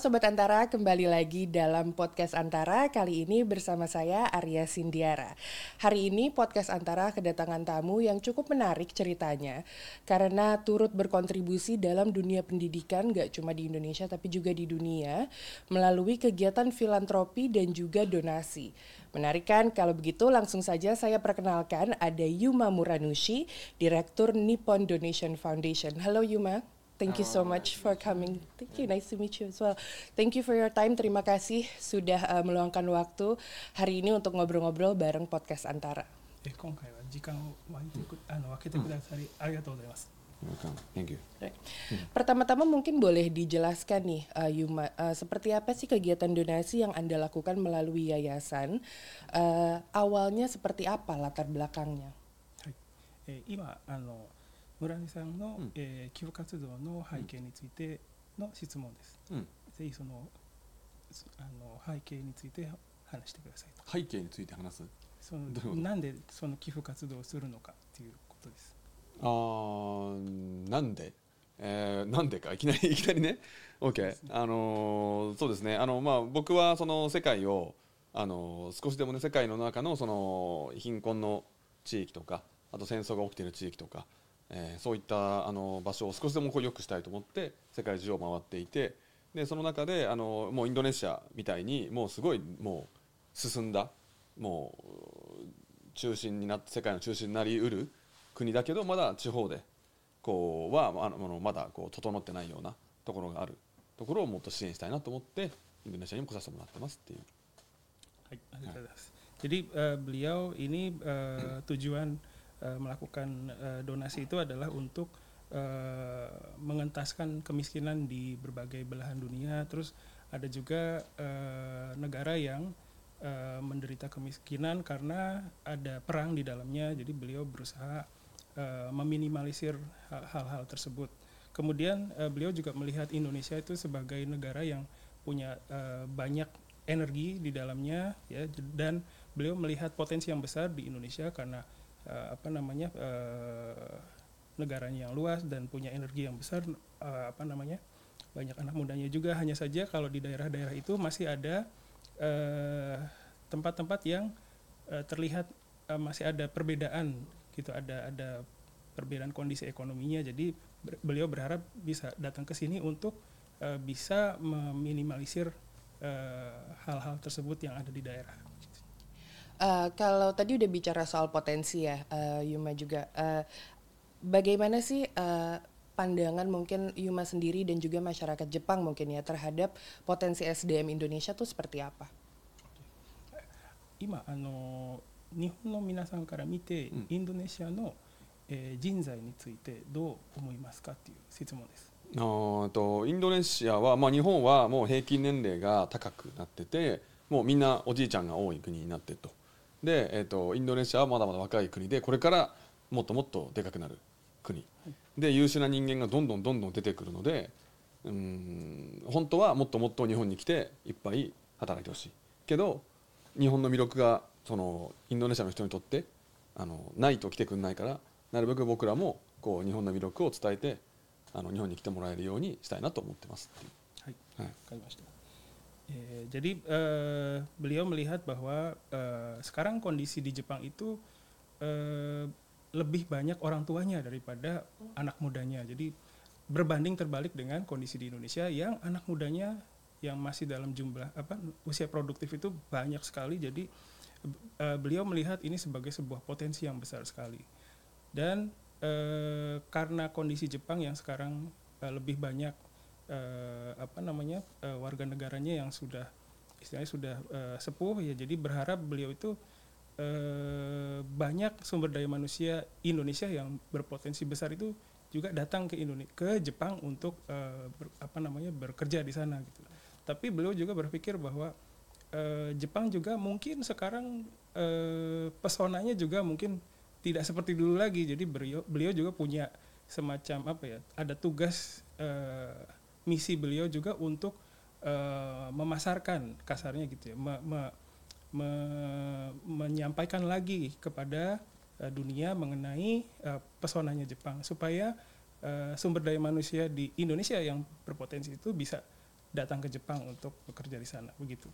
Sobat Antara, kembali lagi dalam podcast Antara. Kali ini bersama saya Arya Sindiara. Hari ini podcast Antara kedatangan tamu yang cukup menarik ceritanya karena turut berkontribusi dalam dunia pendidikan gak cuma di Indonesia tapi juga di dunia melalui kegiatan filantropi dan juga donasi. Menarik kan? Kalau begitu langsung saja saya perkenalkan ada Yuma Muranushi, Direktur Nippon Donation Foundation. Halo Yuma. Thank you so much for coming. Thank you, nice to meet you as well. Thank you for your time. Terima kasih sudah uh, meluangkan waktu hari ini untuk ngobrol-ngobrol bareng podcast Antara. え今回は時間を分けてくあの分けてくださり、ありがとうございます。 Welcome. Thank you. Right. Pertama-tama mungkin boleh dijelaskan nih, uh, Yuma, uh, seperti apa sih kegiatan donasi yang anda lakukan melalui yayasan? Uh, awalnya seperti apa latar belakangnya? はいえー今あの 村上さんの、うん。えー寄付活動の背景についての質問です。うん。ぜひそのすあの背景について話してくださいと。背景について話す？そのなんでその寄付活動をするのかっていうことです。あーなんで、えーなんでか？いきなりいきなりね？OK あのーそうですね。あのまあ僕はその世界をあのー少しでもね世界の中のその貧困の地域とかあと戦争が起きている地域とか、えーそういったあの場所を少しでもこう良くしたいと思って世界中を回っていてでその中であのもうインドネシアみたいにもうすごいもう進んだもう中心になって世界の中心になりうる国だけどまだ地方でこうはあのまだこう整ってないようなところがあるところをもっと支援したいなと思ってインドネシアにも来させてもらってますっていう Baik, Alhamdulillah. Jadi eh, beliau ini eh, tujuan eh, melakukan eh, donasi itu adalah untuk eh, mengentaskan kemiskinan di berbagai belahan dunia. Terus ada juga eh, negara yang eh, menderita kemiskinan karena ada perang di dalamnya. Jadi beliau berusaha eh, meminimalisir hal- hal-hal tersebut. Kemudian eh, beliau juga melihat Indonesia itu sebagai negara yang punya eh, banyak energi di dalamnya ya dan beliau melihat potensi yang besar di Indonesia karena eh, apa namanya eh, negaranya yang luas dan punya energi yang besar eh, apa namanya banyak anak mudanya juga hanya saja kalau di daerah-daerah itu masih ada tempat-tempat yang eh, terlihat eh, masih ada perbedaan gitu ada ada perbedaan kondisi ekonominya jadi ber- beliau berharap bisa datang ke sini untuk eh, bisa meminimalisir hal-hal tersebut yang ada di daerah. Uh, kalau tadi udah bicara soal potensi ya, uh, Yuma juga. Uh, bagaimana sih uh, pandangan mungkin Yuma sendiri dan juga masyarakat Jepang mungkin ya terhadap potensi SDM Indonesia tuh seperti apa? 今あの日本の皆さんから見て、うんインドネシアの、えー人材についてどう思いますかっていう質問です。あーとインドネシアは、まあ、日本はもう平均年齢が高くなっててもうみんなおじいちゃんが多い国になってると で、えー、とインドネシアはまだまだ若い国でこれからもっともっとでかくなる国。で優秀な人間がどんどんどんどん出てくるのでうーん本当はもっともっと日本に来ていっぱい働いてほしい。けど日本の魅力がそのインドネシアの人にとってあのないと来てくれないからなるべく僕らもこう日本の魅力を伝えてあの日本に来てもらえるようにしたいなと思ってますっていう。はい、はい。Wakalimashita. Eh, jadi eh, beliau melihat bahwa eh, sekarang kondisi di Jepang itu eh, lebih banyak orang tuanya daripada anak mudanya. Jadi berbanding terbalik dengan kondisi di Indonesia yang anak mudanya yang masih dalam jumlah apa usia produktif itu banyak sekali. Jadi eh, beliau melihat ini sebagai sebuah potensi yang besar sekali. Dan eh, karena kondisi Jepang yang sekarang eh, lebih banyak eh, apa namanya eh, warga negaranya yang sudah istilahnya sudah eh, sepuh ya. Jadi berharap beliau itu eh, banyak sumber daya manusia Indonesia yang berpotensi besar itu juga datang ke Indonesia ke Jepang untuk eh, ber- apa namanya bekerja di sana gitu. Tapi beliau juga berpikir bahwa eh, Jepang juga mungkin sekarang eh, pesonanya juga mungkin tidak seperti dulu lagi. Jadi beliau beliau juga punya semacam apa ya ada tugas eh, misi beliau juga untuk eh, memasarkan kasarnya gitu ya. Me- me- me- menyampaikan lagi kepada eh, dunia mengenai eh, pesonanya Jepang supaya eh, sumber daya manusia di Indonesia yang berpotensi itu bisa datang ke Jepang untuk bekerja di sana begitu.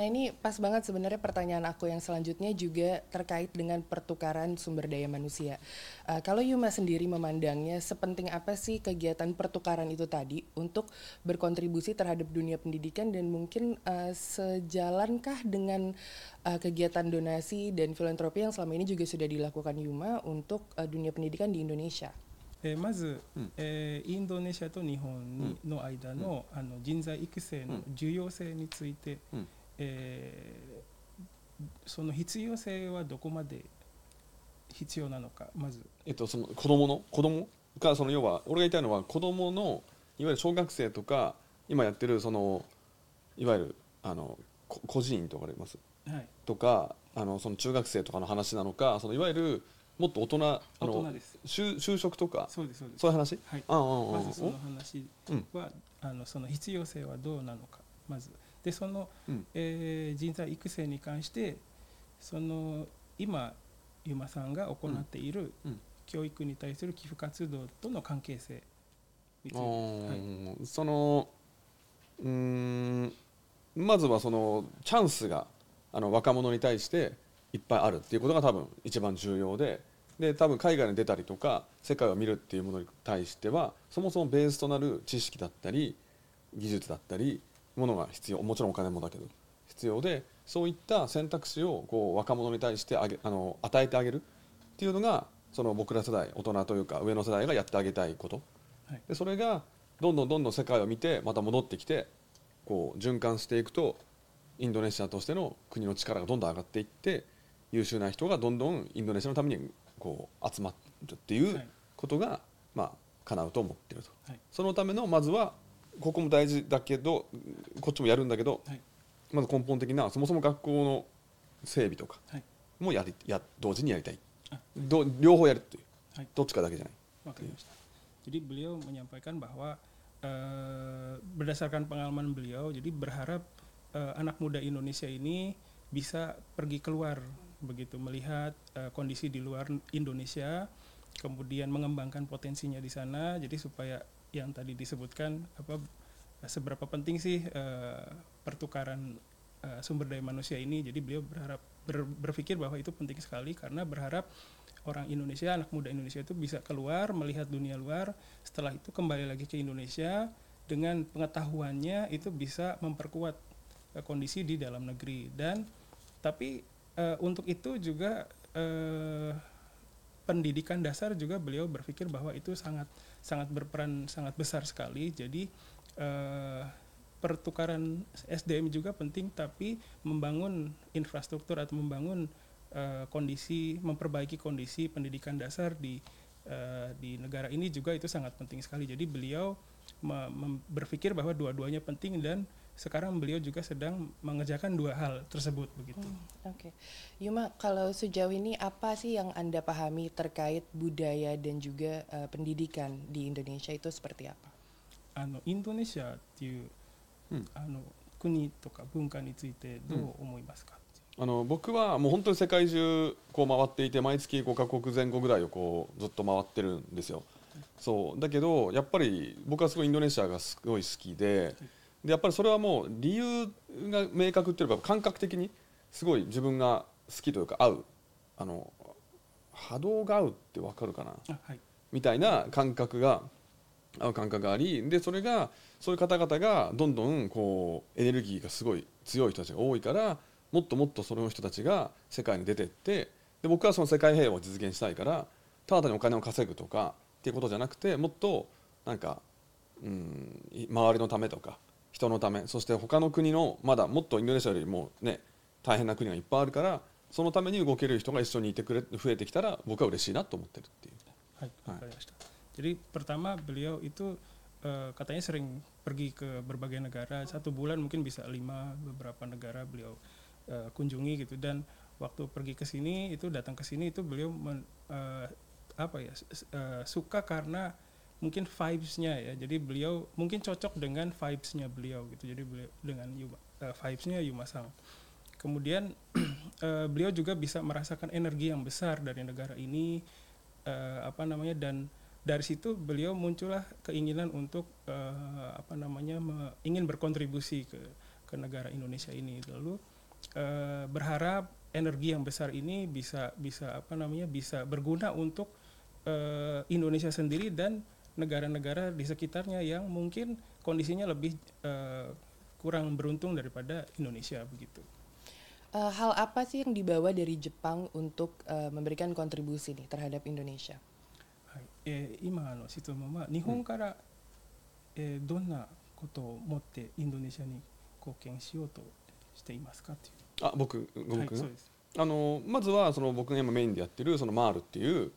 Nah ini pas banget sebenarnya pertanyaan aku yang selanjutnya juga terkait dengan pertukaran sumber daya manusia. Uh, kalau Yuma sendiri memandangnya sepenting apa sih kegiatan pertukaran itu tadi untuk berkontribusi terhadap dunia pendidikan dan mungkin uh, sejalankah dengan uh, kegiatan donasi dan filantropi yang selama ini juga sudah dilakukan Yuma untuk uh, dunia pendidikan di Indonesia? えー、まず、うん、えー、インドネシアと日本に、の間の,、あの人材育成の重要性について、うん、えー、その必要性はどこまで必要なのかまず、えっと、その子供の子供？がその要は俺が言いたいのは子供のいわゆる小学生とか今やってるそのいわゆるあの孤児院とかあります、はい、とかあのその中学生とかの話なのかそのいわゆるもっと大人あの就就職とかそうですそうです。そういう話、はい、ああまずその話は、うん、あのその必要性はどうなのかまず。でその、うん、えー、人材育成に関してその今ゆまさんが行っている教育に対する寄付活動との関係性について、はい、そのうんまずはそのチャンスがあの若者に対していっぱいあるっていうことが多分一番重要でで多分海外に出たりとか世界を見るっていうものに対してはそもそもベースとなる知識だったり技術だったりものが必要もちろんお金もだけど必要でそういった選択肢をこう若者に対してあげあの与えてあげるっていうのがその僕ら世代大人というか上の世代がやってあげたいこと、はい、でそれがどんどんどんどん世界を見てまた戻ってきてこう循環していくとインドネシアとしての国の力がどんどん上がっていって優秀な人がどんどんインドネシアのためにこう集まるっていうことが、まあ叶うと思ってると、はい、そのためのまずはここも大事だけどこっちもやるんだけど、はい、まず根本的なそもそも学校の整備とかもやりや同時にやりたい。ど両方やるっていう、はい、どっちかだけじゃない。わかりました。Jadi beliau menyampaikan bahwa uh, berdasarkan pengalaman beliau, jadi berharap uh, anak muda Indonesia ini bisa pergi keluar begitu melihat uh, kondisi di luar Indonesia, kemudian mengembangkan potensinya di sana, jadi supaya yang tadi disebutkan apa seberapa penting sih uh, pertukaran uh, sumber daya manusia ini. Jadi beliau berharap ber, berpikir bahwa itu penting sekali karena berharap orang Indonesia anak muda Indonesia itu bisa keluar melihat dunia luar. Setelah itu kembali lagi ke Indonesia dengan pengetahuannya itu bisa memperkuat uh, kondisi di dalam negeri. Dan tapi uh, untuk itu juga uh, pendidikan dasar juga beliau berpikir bahwa itu sangat sangat berperan sangat besar sekali. Jadi uh, pertukaran SDM juga penting, tapi membangun infrastruktur atau membangun uh, kondisi, memperbaiki kondisi pendidikan dasar di uh, di negara ini juga itu sangat penting sekali. Jadi beliau berpikir bahwa dua-duanya penting dan sekarang beliau juga sedang mengerjakan dua hal tersebut begitu. Hmm, Oke, okay. Yuma kalau sejauh ini apa sih yang anda pahami terkait budaya dan juga uh, pendidikan di Indonesia itu seperti apa? Ano Indonesia っていう、うん、あの国とか文化についてどう思いますか？あの僕はもう本当に世界中こう回っていて毎月5カ国前後ぐらいをこうずっと回ってるんですよ。そうだけどやっぱり僕はすごいインドネシアがすごい好きで。 でやっぱりそれはもう理由が明確っていうか感覚的にすごい自分が好きというか合う。あの波動が合うって分かるかな、はい、みたいな感覚が合う感覚がありでそれがそういう方々がどんどんこうエネルギーがすごい強い人たちが多いからもっともっとその人たちが世界に出てってで僕はその世界平和を実現したいからただ単にお金を稼ぐとかっていうことじゃなくてもっとなんか、うん、周りのためとか人のためそして他の国のまだもっとインドネシアよりもね大変な国がいっぱいあるからそのために動ける人が一緒にいてくれ増えてきたら僕は嬉しいなと思ってるっていう。はい、わかりました。Jadi pertama beliau itu uh, katanya sering pergi ke berbagai negara satu bulan mungkin bisa lima beberapa negara beliau uh, kunjungi gitu dan waktu pergi ke sini itu datang ke sini itu beliau men, uh, apa ya uh, suka karena mungkin vibesnya ya. Jadi beliau mungkin cocok dengan vibesnya beliau gitu. Jadi beliau dengan Yuma, uh, vibesnya Yuma Sang. Kemudian uh, beliau juga bisa merasakan energi yang besar dari negara ini uh, apa namanya dan dari situ beliau muncullah keinginan untuk uh, apa namanya ingin berkontribusi ke ke negara Indonesia ini. Lalu uh, berharap energi yang besar ini bisa bisa apa namanya bisa berguna untuk Indonesia sendiri dan negara-negara di sekitarnya yang mungkin kondisinya lebih uh, kurang beruntung daripada Indonesia begitu. Uh, hal apa sih yang dibawa dari Jepang untuk uh, memberikan kontribusi nih terhadap Indonesia? えー、今の質問は日本から、うん、えー、どんなことを持ってインドネシアに貢献しようとしていますかというあ僕僕、はい、そうですあのまずはその僕が今メインでやってるそのマールっていう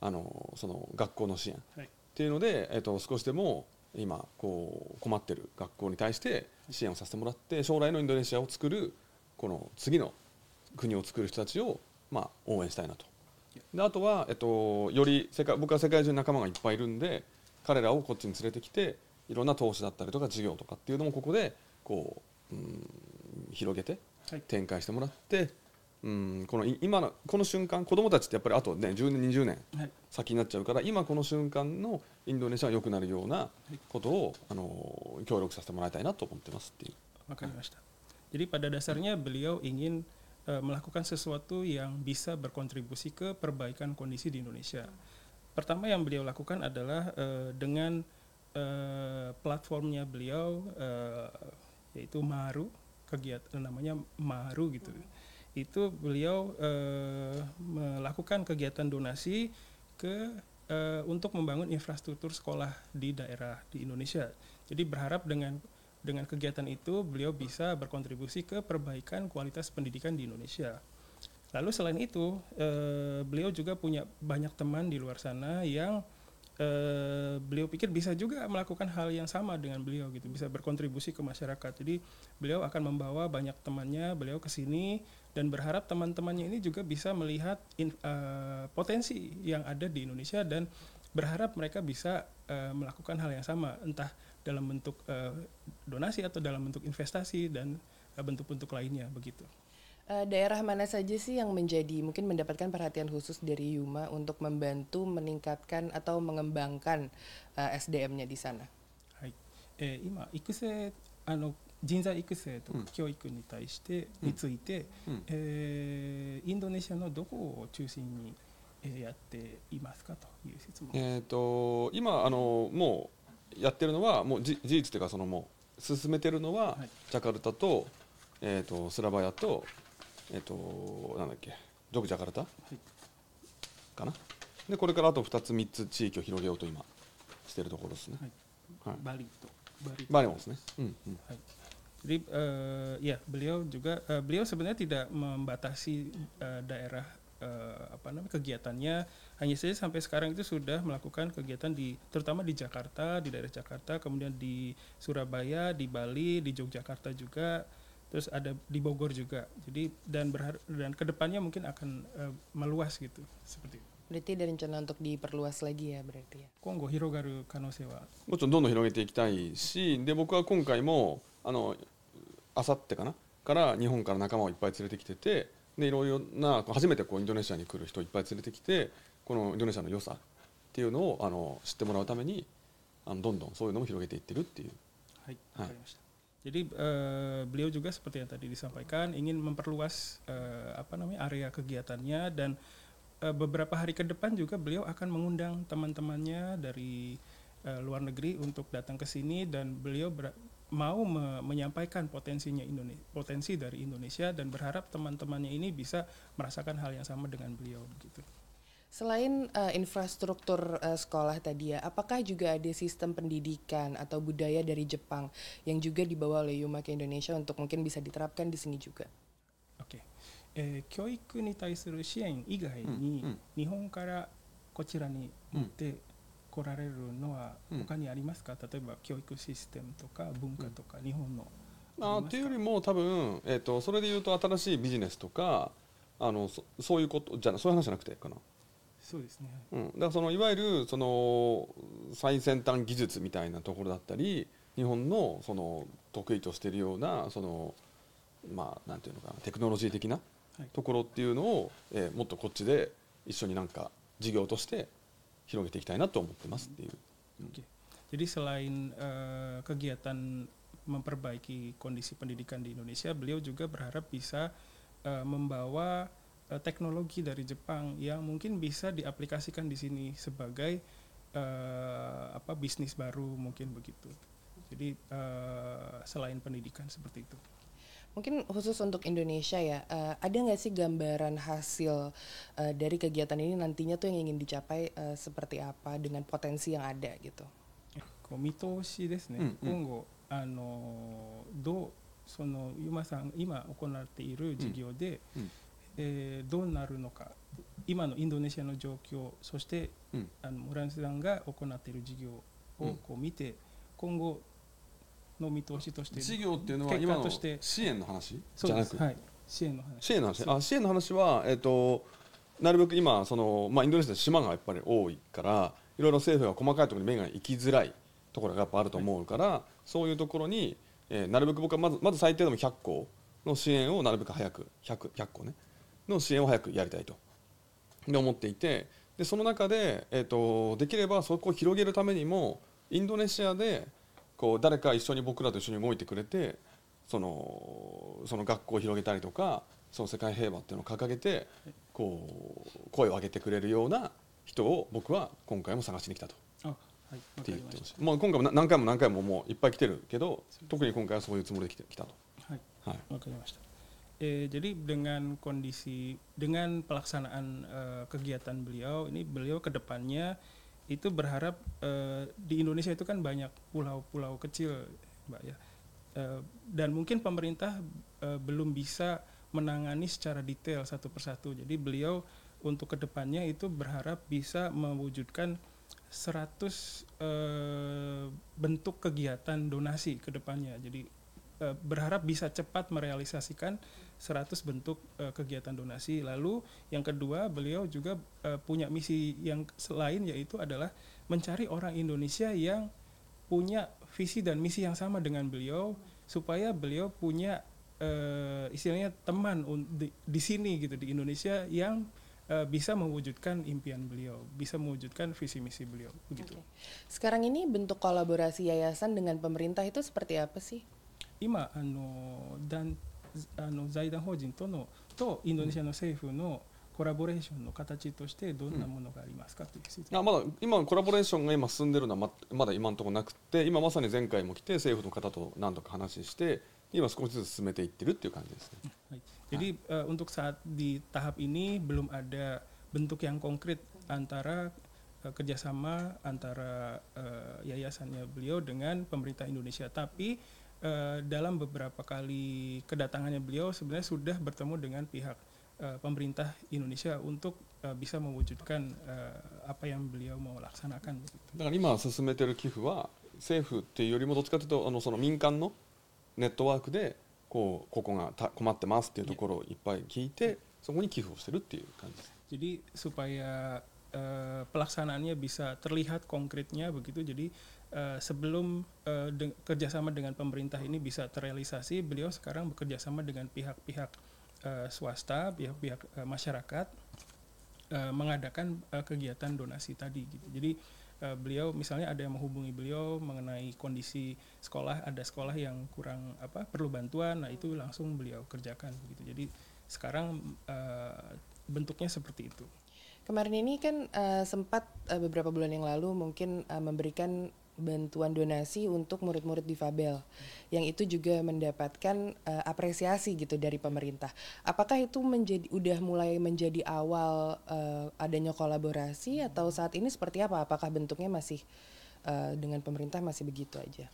あのその学校の支援 っていうので、えー、と少しでも今こう困ってる学校に対して支援をさせてもらって将来のインドネシアを作るこの次の国を作る人たちをまあ応援したいなと。であとは、えっと、より世界僕は世界中に仲間がいっぱいいるんで彼らをこっちに連れてきていろんな投資だったりとか事業とかっていうのもここでこう、うん、広げて展開してもらって、うん、この今のこの瞬間子どもたちってやっぱりあとね10年20年先になっちゃうから、今この瞬間のインドネシアが良くなるようなことを、あの協力させてもらいたいなと思ってますっていう。わかりました。Jadi pada dasarnya beliau ingin uh, melakukan sesuatu yang bisa berkontribusi ke perbaikan kondisi di Indonesia. Pertama yang beliau lakukan adalah uh, dengan uh, platformnya beliau uh, yaitu Maru kegiatan namanya Maru gitu. Itu beliau uh, melakukan kegiatan donasi ke uh, untuk membangun infrastruktur sekolah di daerah di Indonesia. Jadi berharap dengan dengan kegiatan itu beliau bisa berkontribusi ke perbaikan kualitas pendidikan di Indonesia. Lalu selain itu, eh, beliau juga punya banyak teman di luar sana yang eh, beliau pikir bisa juga melakukan hal yang sama dengan beliau gitu, bisa berkontribusi ke masyarakat. Jadi beliau akan membawa banyak temannya beliau ke sini dan berharap teman-temannya ini juga bisa melihat in, uh, potensi yang ada di Indonesia dan berharap mereka bisa uh, melakukan hal yang sama entah dalam bentuk uh, donasi atau dalam bentuk investasi dan bentuk-bentuk uh, lainnya begitu. Uh, daerah mana saja sih yang menjadi mungkin mendapatkan perhatian khusus dari Yuma untuk membantu meningkatkan atau mengembangkan uh, SDM-nya di sana? Hai, eh, ima, ikut saya anu 人材育成とか教育に対して、うん、について、うん、えー、インドネシアのどこを中心に、えー、やっていますかという質問。えっ、と今あのもうやってるのはもう事実というかそのもう進めてるのは、ジャカルタと,、えーと、スラバヤと,、えーと、なんだっけジョグジャカルタ、はい、かな。でこれからあと2つ3つ地域を広げようと今してるところですね、はい、バリと。バリ。バリもですね、うんうん。はい Jadi uh, ya beliau juga uh, beliau sebenarnya tidak membatasi uh, daerah uh, apa namanya kegiatannya hanya saja sampai sekarang itu sudah melakukan kegiatan di terutama di Jakarta di daerah Jakarta kemudian di Surabaya di Bali di Yogyakarta juga terus ada di Bogor juga jadi dan berharap dan kedepannya mungkin akan uh, meluas gitu seperti itu. Berarti ada rencana untuk diperluas lagi ya berarti ya. 今後広がる可能性はもちろんどんどん広げていきたいしで僕は今回もあの あさってかなから日本から仲間をいっぱい連れてきててでいろいろな初めてこうインドネシアに来る人いっぱい連れてきてこのインドネシアの良さっていうのをあの知ってもらうためにあのどんどんそういうのも広げていってるっていう。はい、わかりました。Jadi uh, beliau juga seperti yang tadi disampaikan ingin memperluas uh, apa namanya area kegiatannya dan uh, beberapa hari ke depan juga beliau akan mengundang teman-temannya dari uh, luar negeri untuk datang ke sini dan beliau mau me menyampaikan potensinya Indonesia, potensi dari Indonesia dan berharap teman-temannya ini bisa merasakan hal yang sama dengan beliau begitu. Selain uh, infrastruktur uh, sekolah tadi ya, apakah juga ada sistem pendidikan atau budaya dari Jepang yang juga dibawa oleh Yuma ke Indonesia untuk mungkin bisa diterapkan di sini juga? Oke, okay. eh, 教育に対する支援以外に、うんうん、日本からこちらに持って 来られるのは他にありますか、うん、例えば教育システムとか文化とか、日本の。あっていうよりも多分、えーと、とそれでいうと新しいビジネスとかあのそそういうことじゃそういう話じゃなくてかな。そうですね、うん、だからそのいわゆるその最先端技術みたいなところだったり日本のその得意としているようなそのまあなんていうのかなテクノロジー的なところっていうのを、えー、もっとこっちで一緒になんか事業として広げていきたいなと思ってますっていう。 Oke. Jadi selain eh, kegiatan memperbaiki kondisi pendidikan di Indonesia, beliau juga berharap bisa eh, membawa eh, teknologi dari Jepang yang mungkin bisa diaplikasikan di sini sebagai eh, apa bisnis baru mungkin begitu. Jadi eh, selain pendidikan seperti itu. Mungkin khusus untuk Indonesia ya, eh, ada nggak sih gambaran hasil eh, dari kegiatan ini nantinya tuh yang ingin dicapai eh, seperti apa dengan potensi yang ada gitu? こう見通しですね、うんうん今後あのどうそのゆまさん今行っている事業で、うんうんえーどうなるのか今のインドネシアの状況そして、うんあのモランスさんが行っている事業をこう見て、今後 の見通しとして事業っていうのは結今の果として。支援の話？じゃなく、はい、支援の話。支援の話？あ支援の話は、えっとなるべく今その、まあ、インドネシア島がやっぱり多いからいろいろ政府が細かいところに目が行きづらいところがやっぱあると思うから、そういうところに、えーなるべく僕はまずまず最低でも100校の支援をなるべく早く 100, 100校ね。の支援を早くやりたいと。で思っていてでその中で、えー、とできればそこを広げるためにもインドネシアでこう誰か一緒に僕らと一緒に動いてくれてそのその学校を広げたりとかその世界平和っていうのを掲げてこう声を上げてくれるような人を僕は今回も探しに来たと。あはいわってってました、まあ、今回もな何回も何回ももういっぱい来てるけど特に今回はそういうつもりで来て来たと、たはいはい、Oke, Mas. Eh, jadi dengan kondisi dengan pelaksanaan eh, kegiatan beliau ini beliau ke depannya itu berharap eh, di Indonesia itu kan banyak pulau-pulau kecil, Mbak ya. Eh, dan mungkin pemerintah eh, belum bisa menangani secara detail satu persatu. Jadi beliau untuk ke depannya itu berharap bisa mewujudkan 100 eh, bentuk kegiatan donasi ke depannya. Jadi berharap bisa cepat merealisasikan 100 bentuk uh, kegiatan donasi. Lalu yang kedua, beliau juga uh, punya misi yang selain yaitu adalah mencari orang Indonesia yang punya visi dan misi yang sama dengan beliau supaya beliau punya uh, istilahnya teman di, di sini gitu di Indonesia yang bisa mewujudkan impian beliau, bisa mewujudkan visi misi beliau begitu. Okay. Sekarang ini bentuk kolaborasi yayasan dengan pemerintah itu seperti apa sih? Ima anu dan あの財団法人と,のとインドネシアの政府のコラボレーションの形としてどんなものがありますかと、まだ今コラボレーションが今進んでいるのはまだ今のところなくて今まさに前回も来て政府の方と何度か話して今少しずつ進めていってるっていう感じですね。はい、jadi、はい。uh, untuk saat di tahap ini belum ada bentuk yang konkret antara kerjasama antara、uh, yayasannya beliau dengan pemerintah Indonesia. Tapi eh, dalam beberapa kali kedatangannya beliau sebenarnya sudah bertemu dengan pihak eh, pemerintah Indonesia untuk eh, bisa mewujudkan eh, apa yang beliau mau laksanakan. begitu. だから今進めてる寄付は政府っていうよりもどっちかというとあのその民間のネットワークでこうここがた困ってますっていうところをいっぱい聞いてそこに寄付をしてるっていう感じです。 Jadi supaya eh, pelaksanaannya bisa terlihat konkretnya begitu. Jadi eh, sebelum eh, de- kerjasama dengan pemerintah ini bisa terrealisasi, beliau sekarang bekerjasama dengan pihak-pihak eh, swasta, pihak-pihak eh, masyarakat eh, mengadakan eh, kegiatan donasi tadi. Gitu. Jadi eh, beliau misalnya ada yang menghubungi beliau mengenai kondisi sekolah, ada sekolah yang kurang apa perlu bantuan, nah itu langsung beliau kerjakan. Gitu. Jadi sekarang eh, bentuknya seperti itu. Kemarin ini kan eh, sempat eh, beberapa bulan yang lalu mungkin eh, memberikan bantuan donasi untuk murid-murid difabel yang itu juga mendapatkan eh, apresiasi gitu dari pemerintah. Apakah itu menjadi udah mulai menjadi awal eh, adanya kolaborasi atau saat ini seperti apa? Apakah bentuknya masih eh, dengan pemerintah masih begitu aja?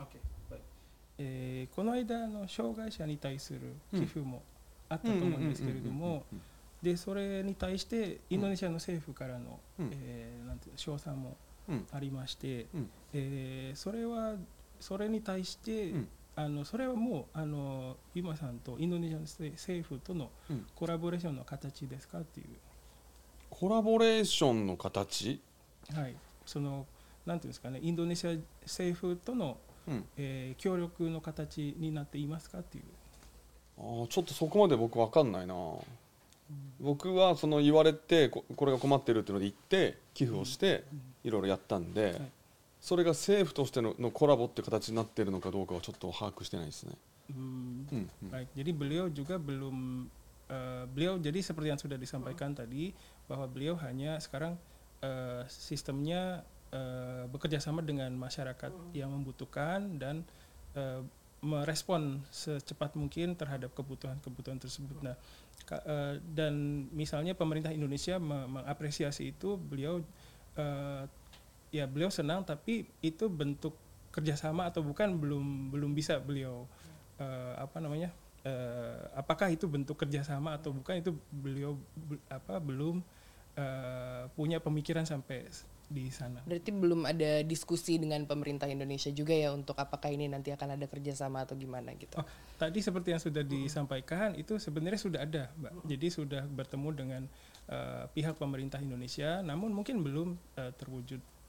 えーこの間あの障害者に対する寄付もあったと思うんですけれどもでそれに対してインドネシアの政府からの、うんえーなんていうの賞賛もうん ありまして、うん。えーそれはそれに対して、うん。あのそれはもうあのユマさんとインドネシアの政政府とのうん。コラボレーションの形ですかっていう、コラボレーションの形、はい、そのなんていうんですかねインドネシア政府との、うん、えー協力の形になっていますかっていう。あーちょっとそこまで僕わかんないな。僕はその言われてここれが困ってるっていうので行って寄付をしていいろいろやったんで、はいそれが政府としてののコラボって形になってるのかどうかはちょっと把握してないですね。 Hmm, うんうん Baik, jadi beliau juga belum eh, beliau jadi seperti yang sudah disampaikan tadi bahwa beliau hanya sekarang eh, sistemnya eh, bekerja sama dengan masyarakat yang membutuhkan dan eh, merespon secepat mungkin terhadap kebutuhan-kebutuhan tersebut. Nah, ka- eh, dan misalnya pemerintah Indonesia me- mengapresiasi itu, beliau eh, ya beliau senang, tapi itu bentuk kerjasama atau bukan belum belum bisa beliau eh, apa namanya eh, apakah itu bentuk kerjasama atau bukan itu beliau be- apa belum eh, punya pemikiran sampai di sana. Berarti belum ada diskusi dengan pemerintah Indonesia juga ya untuk apakah ini nanti akan ada kerjasama atau gimana gitu. Oh, tadi seperti yang sudah disampaikan itu sebenarnya sudah ada, Mbak. Jadi sudah bertemu dengan eh, pihak pemerintah Indonesia, namun mungkin belum eh, terwujud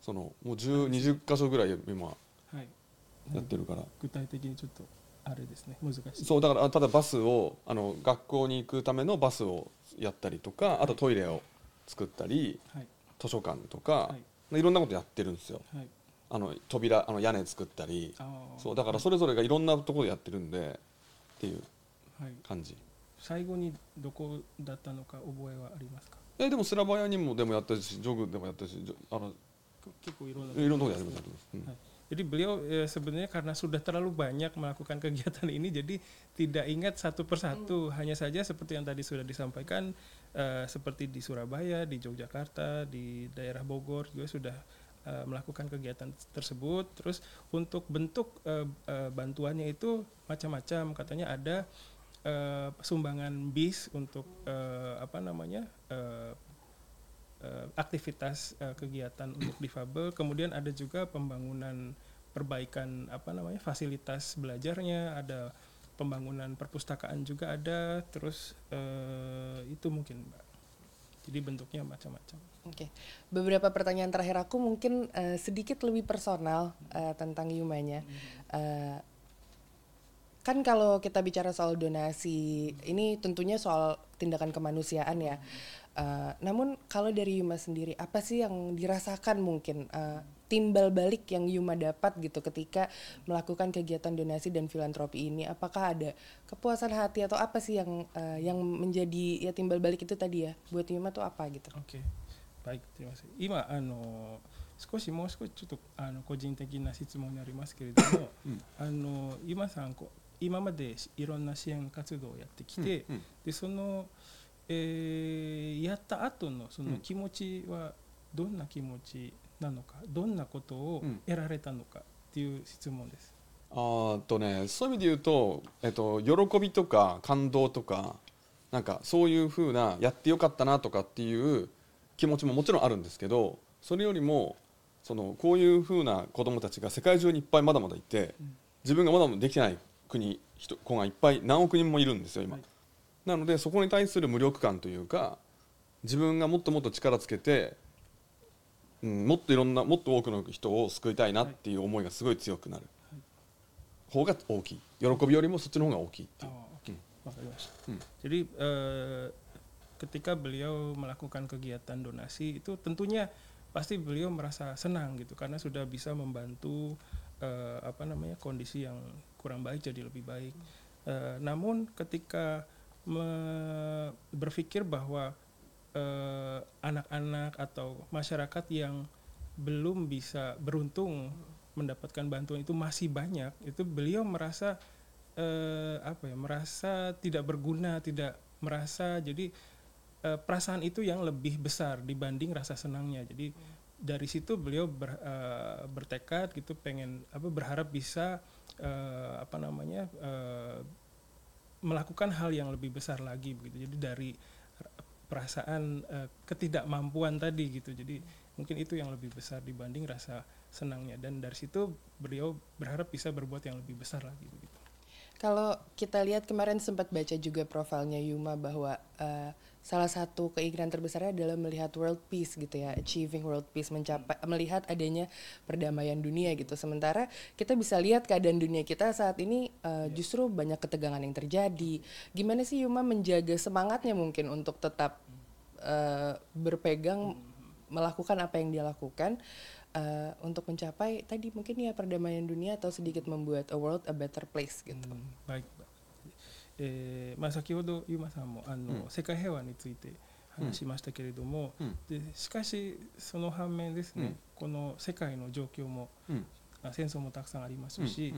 そのもう10 20箇所ぐらい今はい、やってるから、具体的にちょっとあれですね。難しい。そうだからあただバスをあの学校に行くためのバスをやったりとかあとトイレを作ったりはい。図書館とか、はい。い、ろんなことやってるんですよ。はい。あの扉あの屋根作ったり。そうだからそれぞれがいろんなところでやってるんでっていうはい。感じ。最後にどこだったのか覚えはありますか？えでもスラバヤにもでもやったしジョグでもやったしあの Kiku jadi beliau e, sebenarnya karena sudah terlalu banyak melakukan kegiatan ini, jadi tidak ingat satu persatu. Hmm. Hanya saja seperti yang tadi sudah disampaikan, e, seperti di Surabaya, di Yogyakarta, di daerah Bogor juga sudah e, melakukan kegiatan tersebut. Terus untuk bentuk e, e, bantuannya itu macam-macam. Katanya ada e, sumbangan bis untuk e, apa namanya e, eh, aktivitas eh, kegiatan untuk difabel. Kemudian ada juga pembangunan perbaikan apa namanya fasilitas belajarnya, ada pembangunan perpustakaan juga ada. Terus eh, itu mungkin mbak. Jadi bentuknya macam-macam. Oke, beberapa pertanyaan terakhir aku mungkin eh, sedikit lebih personal eh, tentang Yumanya. Eh, kan kalau kita bicara soal donasi, ini tentunya soal tindakan kemanusiaan ya. Eh, namun kalau dari Yuma sendiri, apa sih yang dirasakan mungkin eh, timbal balik yang Yuma dapat gitu ketika melakukan kegiatan donasi dan filantropi ini? Apakah ada kepuasan hati atau apa sih yang eh, yang menjadi ya timbal balik itu tadi ya buat Yuma tuh apa gitu? Oke, baik terima kasih. 今あの少しもう少しちょっとあの個人的な質問になりますけれども、うんあの今さんこう今までいろんな支援活動をやってきて、うんうんでその、 えーやった後のその気持ちはどんな気持ちなのか、どんなことをうん。得られたのかっていう質問です。あとねそういう意味で言うと、えっと、喜びとか感動とかなんかそういうふうなやってよかったなとかっていう気持ちももちろんあるんですけどそれよりもそのこういうふうな子どもたちが世界中にいっぱいまだまだいて自分がまだまだできてない国人子がいっぱい何億人もいるんですよ今、はいなのでそこに対する無力感というか自分がもっともっと力つけて、うん、もっといろんなもっと多くの人を救いたいなっていう思いがすごい強くなる、方が大きい喜びよりもそっちの方が大きいっていう Oh, Hmm. Hmm. Jadi eh, ketika beliau melakukan kegiatan donasi itu tentunya pasti beliau merasa senang gitu karena sudah bisa membantu eh, apa namanya kondisi yang kurang baik jadi lebih baik. Eh, namun ketika me- berpikir bahwa eh, anak-anak atau masyarakat yang belum bisa beruntung mendapatkan bantuan itu masih banyak, itu beliau merasa eh, apa ya merasa tidak berguna tidak merasa jadi eh, perasaan itu yang lebih besar dibanding rasa senangnya. Jadi dari situ beliau ber- eh, bertekad gitu pengen apa berharap bisa eh, apa namanya eh, melakukan hal yang lebih besar lagi begitu. Jadi dari perasaan eh, ketidakmampuan tadi gitu. Jadi mungkin itu yang lebih besar dibanding rasa senangnya. Dan dari situ beliau berharap bisa berbuat yang lebih besar lagi begitu. Kalau kita lihat kemarin sempat baca juga profilnya Yuma bahwa uh, salah satu keinginan terbesarnya adalah melihat world peace gitu ya, achieving world peace, mencapai melihat adanya perdamaian dunia gitu. Sementara kita bisa lihat keadaan dunia kita saat ini uh, justru banyak ketegangan yang terjadi. Gimana sih Yuma menjaga semangatnya mungkin untuk tetap uh, berpegang melakukan apa yang dia lakukan uh, untuk mencapai tadi mungkin ya perdamaian dunia atau sedikit membuat a world a better place gitu. Hmm, baik. Eh, まあ、先ほどユーマさんもあの、うん、世界平和について話しましたけれども、うん、でしかしその反面ですね、うん、この世界の状況も、うん、戦争もたくさんありますし、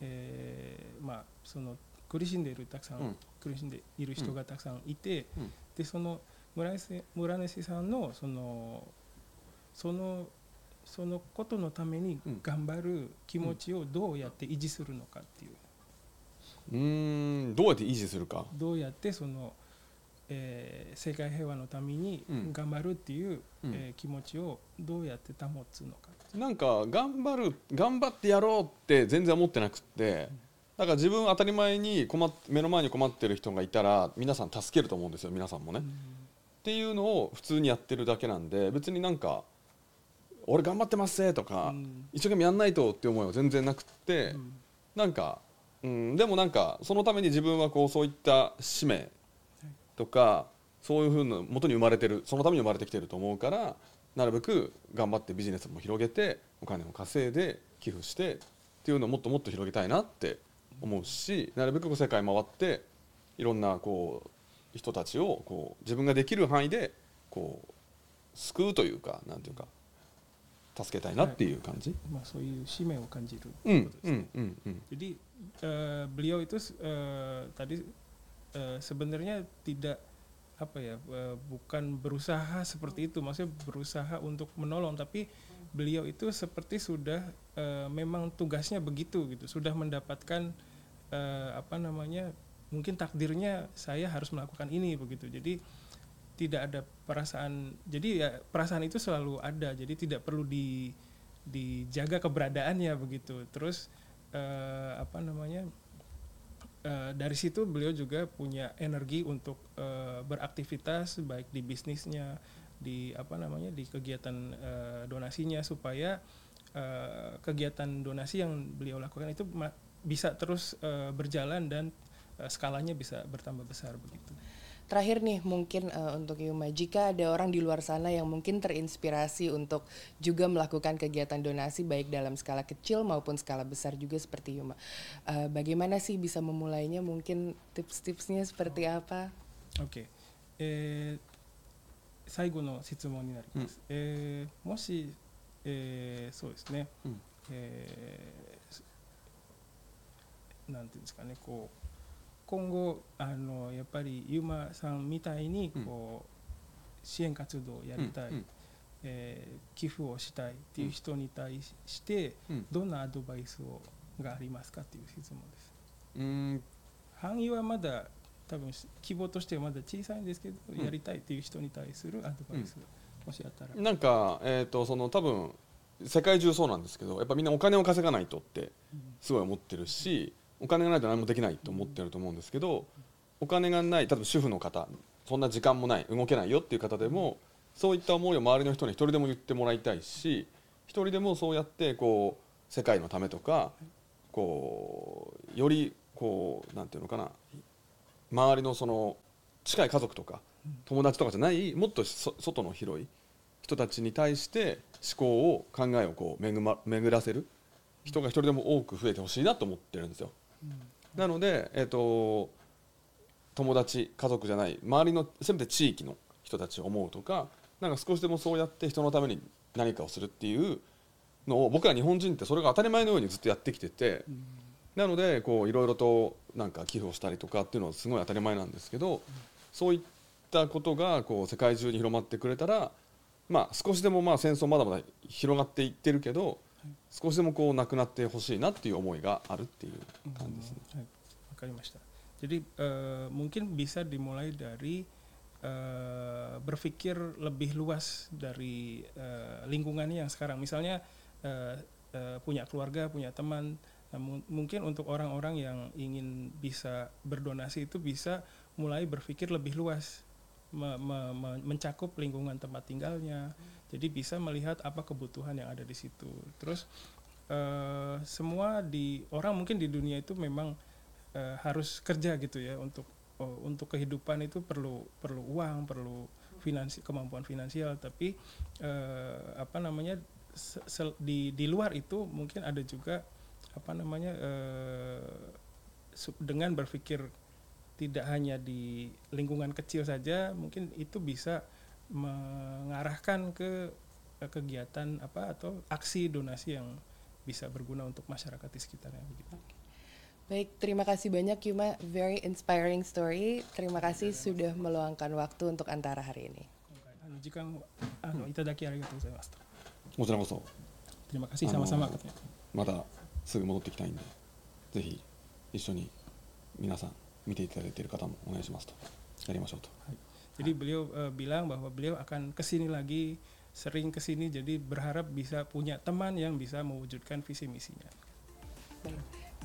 えー、まあ、その苦しんでいるたくさん、苦しんでいる人がたくさんいて、でその村西村西さんのそのそのそのことのために頑張る気持ちをどうやって維持するのかっていう。うん。どうやって維持するか。どうやってその、えー、世界平和のために頑張るっていう、うん、えー、気持ちをどうやって保つのか。なんか頑張る頑張ってやろうって全然思ってなくってだから自分当たり前に困っ目の前に困ってる人がいたら皆さん助けると思うんですよ皆さんもね、うん、っていうのを普通にやってるだけなんで別になんか俺頑張ってますぜとか、うん、一生懸命やんないとって思いは全然なくって、うん、なんか、うん、でもなんかそのために自分はこうそういった使命とか、そういうふうな元に生まれてるそのために生まれてきてると思うからなるべく頑張ってビジネスも広げてお金を稼いで寄付してっていうのをもっともっと広げたいなって思うしなるべく世界回っていろんなこう人たちをこう自分ができる範囲でこう救うというかなんていうか 助けたいなっていう感じ、まあ、そういう使命を感じることですね。Jadi uh, beliau itu uh, tadi uh, sebenarnya tidak apa ya uh, bukan berusaha seperti itu maksudnya berusaha untuk menolong tapi beliau itu seperti sudah uh, memang tugasnya begitu gitu sudah mendapatkan uh, apa namanya mungkin takdirnya saya harus melakukan ini begitu jadi tidak ada perasaan jadi ya perasaan itu selalu ada jadi tidak perlu di dijaga keberadaannya begitu terus uh, apa namanya uh, dari situ beliau juga punya energi untuk uh, beraktivitas baik di bisnisnya di apa namanya di kegiatan uh, donasinya supaya uh, kegiatan donasi yang beliau lakukan itu bisa terus uh, berjalan dan uh, skalanya bisa bertambah besar begitu. Terakhir nih mungkin uh, untuk Yuma, jika ada orang di luar sana yang mungkin terinspirasi untuk juga melakukan kegiatan donasi baik dalam skala kecil maupun skala besar juga seperti Yuma, uh, bagaimana sih bisa memulainya? Mungkin tips-tipsnya seperti apa? Oke, okay. eh, 最後の質問になります。うん、えー、もし、えー、そうですね、うん、えー、なんていうんですかね、こう 今後あのやっぱりユーマさんみたいにこう、支援活動をやりたい、えー、寄付をしたいっていう人に対して、どんなアドバイスをがありますかっていう質問です。うん。範囲はまだ多分希望としてはまだ小さいんですけど、やりたいっていう人に対するアドバイス、もしあったら。なんか、えーと、その多分世界中そうなんですけどやっぱみんなお金を稼がないとってすごい思ってるし、お金がないと何もできないと思ってると思うんですけどお金がない例えば主婦の方そんな時間もない動けないよっていう方でもそういった思いを周りの人に一人でも言ってもらいたいし一人でもそうやってこう世界のためとかこうよりこうなんていうのかな周りのその近い家族とか友達とかじゃないもっと外の広い人たちに対して思考を考えをこう巡,、ま、巡らせる人が一人でも多く増えてほしいなと思ってるんですよ。なので、えーと、友達家族じゃない周りのせめて地域の人たちを思うとかなんか少しでもそうやって人のために何かをするっていうのを僕ら日本人ってそれが当たり前のようにずっとやってきてて、うん、なのでこういろいろとなんか寄付をしたりとかっていうのはすごい当たり前なんですけど、うん、そういったことがこう世界中に広まってくれたら、まあ、少しでもまあ戦争まだまだ広がっていってるけど少しでもこうなくなってほしいなっていう思いがあるっていう感じですね。わ、かりました。Jadi uh, mungkin bisa dimulai dari uh, berpikir lebih luas dari uh, lingkungannya yang sekarang. Misalnya uh, uh, punya keluarga, punya teman. Nah, mungkin untuk orang-orang yang ingin bisa berdonasi itu bisa mulai berpikir lebih luas, me me me mencakup lingkungan tempat tinggalnya. Jadi bisa melihat apa kebutuhan yang ada di situ. Terus uh, semua di orang mungkin di dunia itu memang uh, harus kerja gitu ya untuk uh, untuk kehidupan itu perlu perlu uang, perlu finansi kemampuan finansial. Tapi uh, apa namanya di di luar itu mungkin ada juga apa namanya uh, dengan berpikir tidak hanya di lingkungan kecil saja mungkin itu bisa mengarahkan ke kegiatan apa atau aksi donasi yang bisa berguna untuk masyarakat di sekitarnya begitu. Baik, terima kasih banyak Yuma, very inspiring story. Terima kasih sudah meluangkan waktu untuk antara hari ini. Jika anu itadaki arigatou gozaimasu. こちらこそ Terima kasih sama-sama またすぐ戻ってきたいんでぜひ一緒に皆さん 見ていただいている方もお願いしますとやりましょうと、はい、jadi beliau uh, bilang bahwa beliau akan kesini lagi sering kesini jadi berharap bisa punya teman yang bisa mewujudkan visi misinya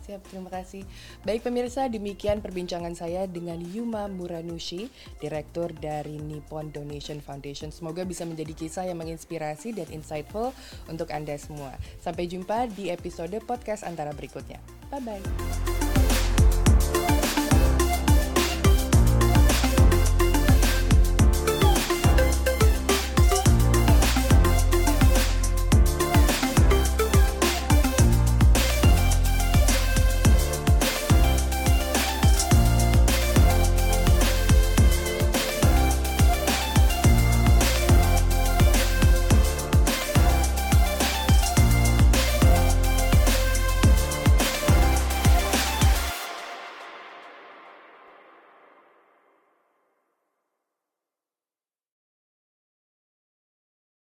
Siap, terima kasih. Baik pemirsa, demikian perbincangan saya dengan Yuma Muranushi, Direktur dari Nippon Donation Foundation. Semoga bisa menjadi kisah yang menginspirasi dan insightful untuk Anda semua. Sampai jumpa di episode podcast antara berikutnya. Bye-bye.